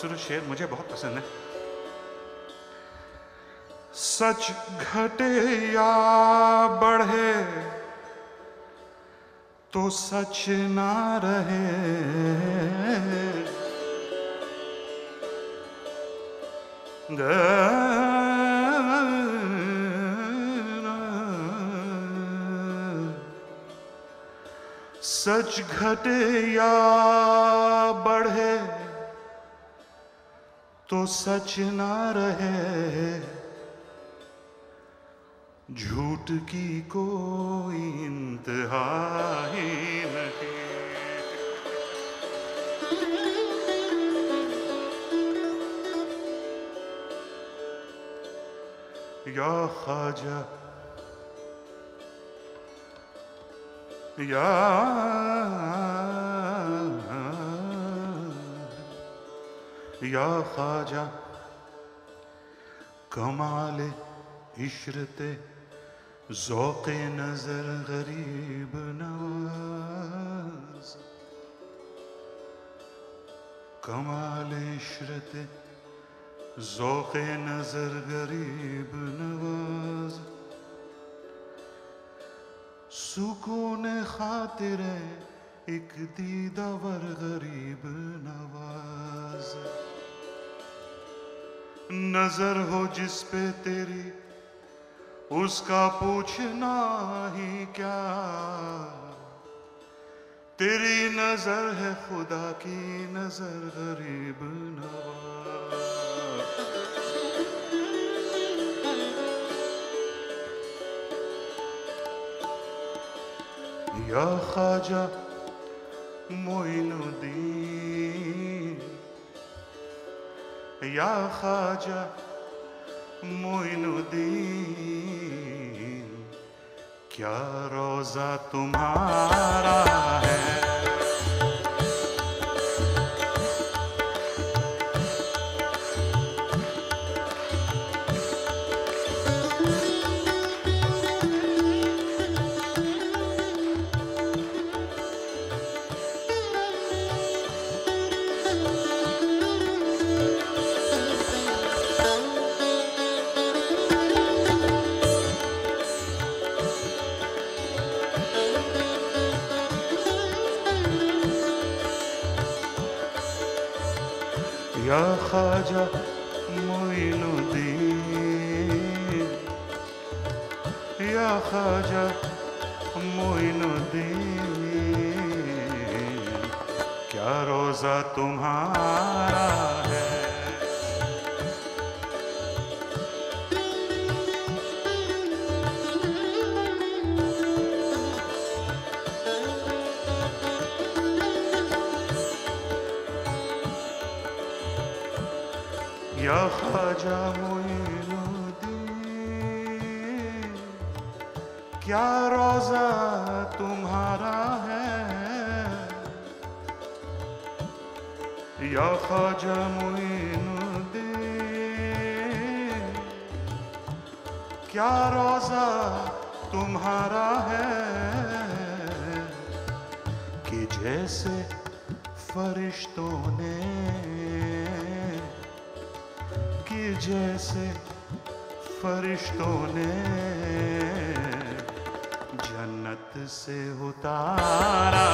खूबसूरत शेर मुझे बहुत पसंद है। सच घटे या बढ़े तो सच ना रहे। सच घटे या बढ़े तो सच ना रहे। झूठ की कोई इंतहा ही नहीं। या ख्वाजा या या ख्वाजा, कमाल इशरते, ज़ौक़ नज़र गरीब नवाज़। कमाल इशरत, ज़ौक़ नज़र गरीब नवाज़। सुकून खातिर एक दीदावर गरीब नवाज़। नज़र हो जिस पे तेरी, उसका पूछना ही क्या? तेरी नज़र है खुदा की नज़र, गरीब नवाज़ ख्वाजा मोइनुद्दीन या ख्वाजा मोइनुद्दीन क्या रोजा तुम्हारा है? ख्वाजा मोइनुद्दीन या ख्वाजा मोइनुद्दीन क्या रोजा तुम्हारा है या क्या रोजा तुम्हारा है? या ख्वाजा मोइनुद्दीन क्या रोजा तुम्हारा है? कि जैसे फरिश्तों ने जैसे फरिश्तों ने जन्नत से उतारा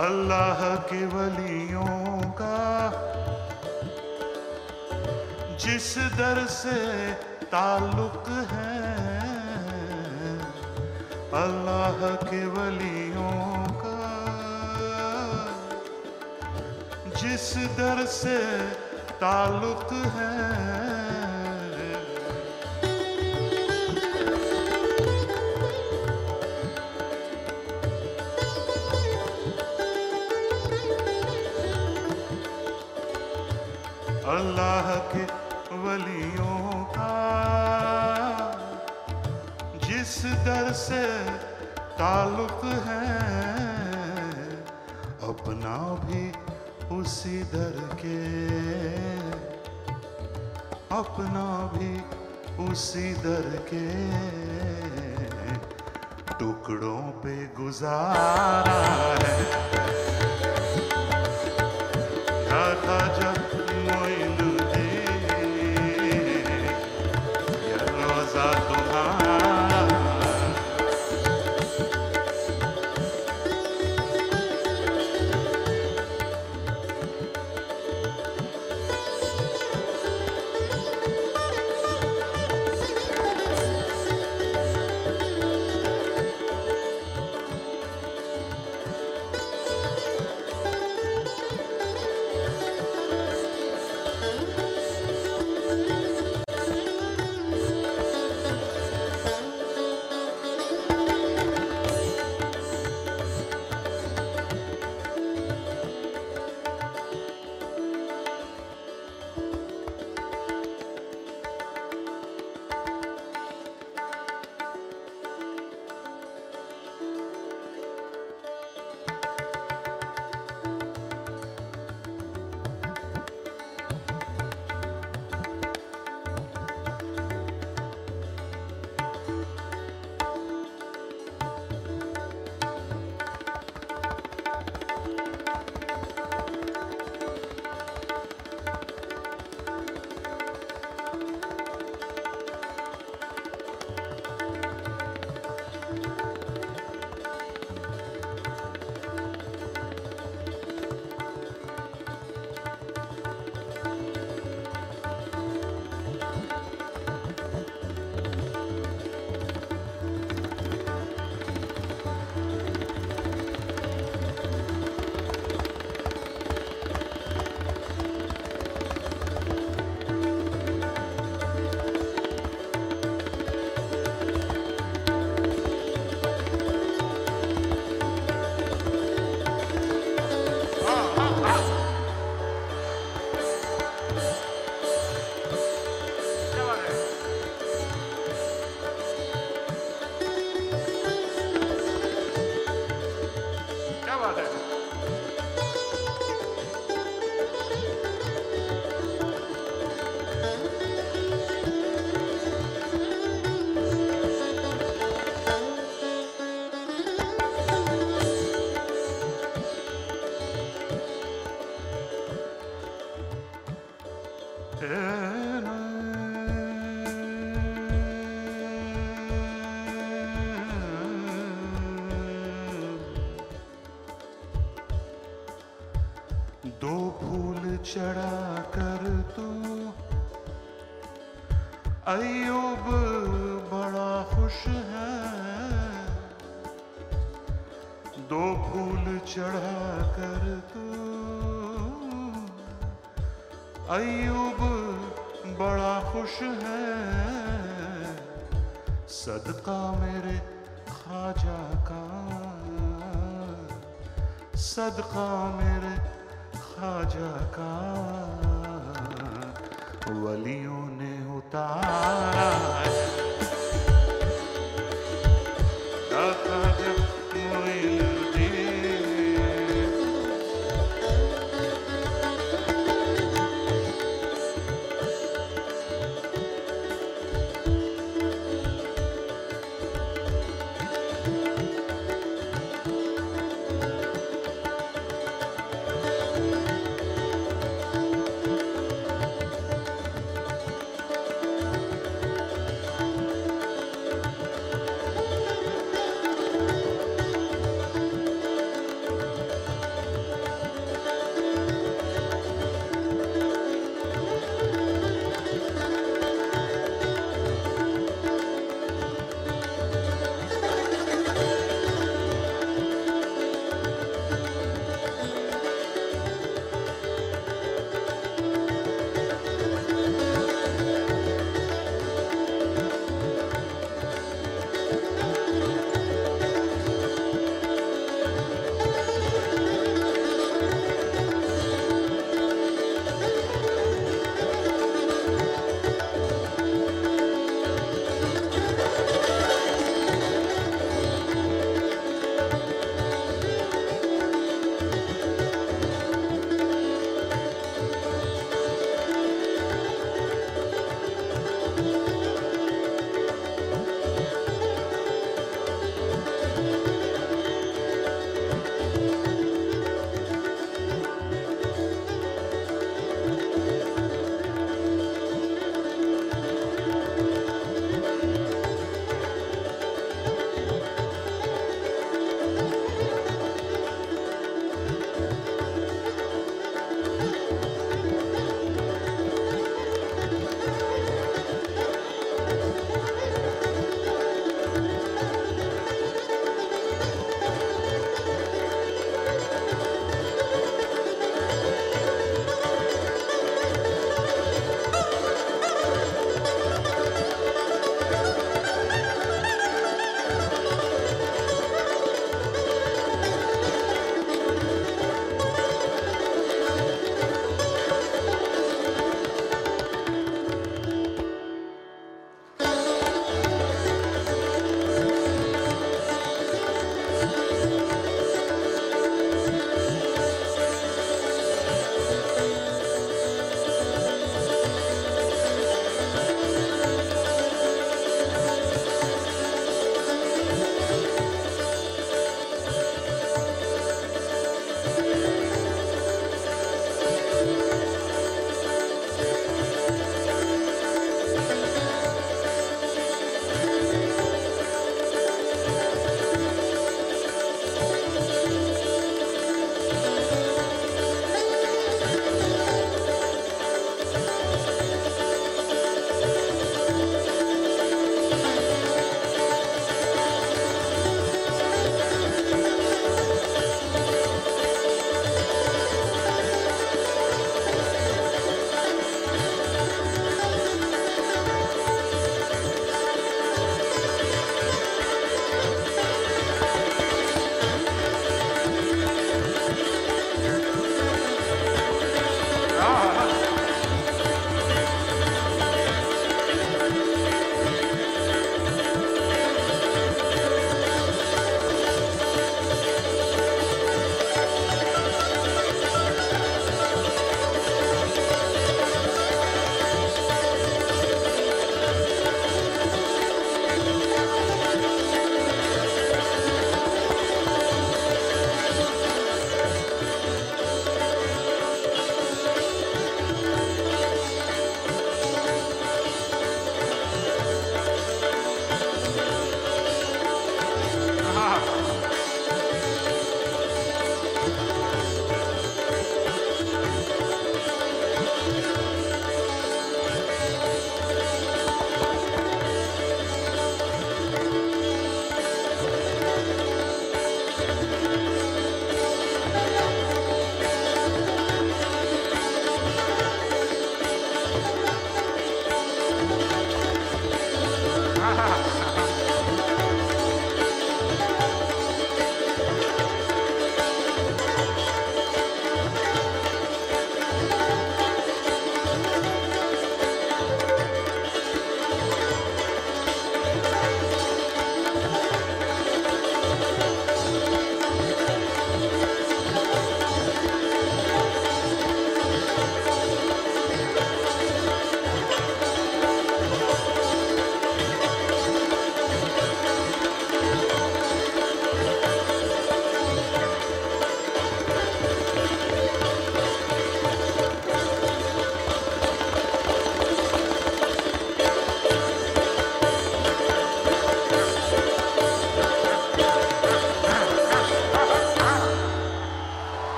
अल्लाह के वलियों का। जिस दर से ताल्लुक है, अल्लाह के वलियों का। जिस दर से ताल्लुक है अल्लाह के वलियों का। जिस दर से ताल्लुक है, अपना भी उसी दर के। अपना भी उसी दर के। टुकड़ों पे गुजारा है। फूल चढ़ा कर तू। अयूब बड़ा खुश है। दो फूल चढ़ा कर तू। अयूब बड़ा खुश है। सदका मेरे खाजा का। सदका मेरे ख्वाजा का। वलियों ने उतारा।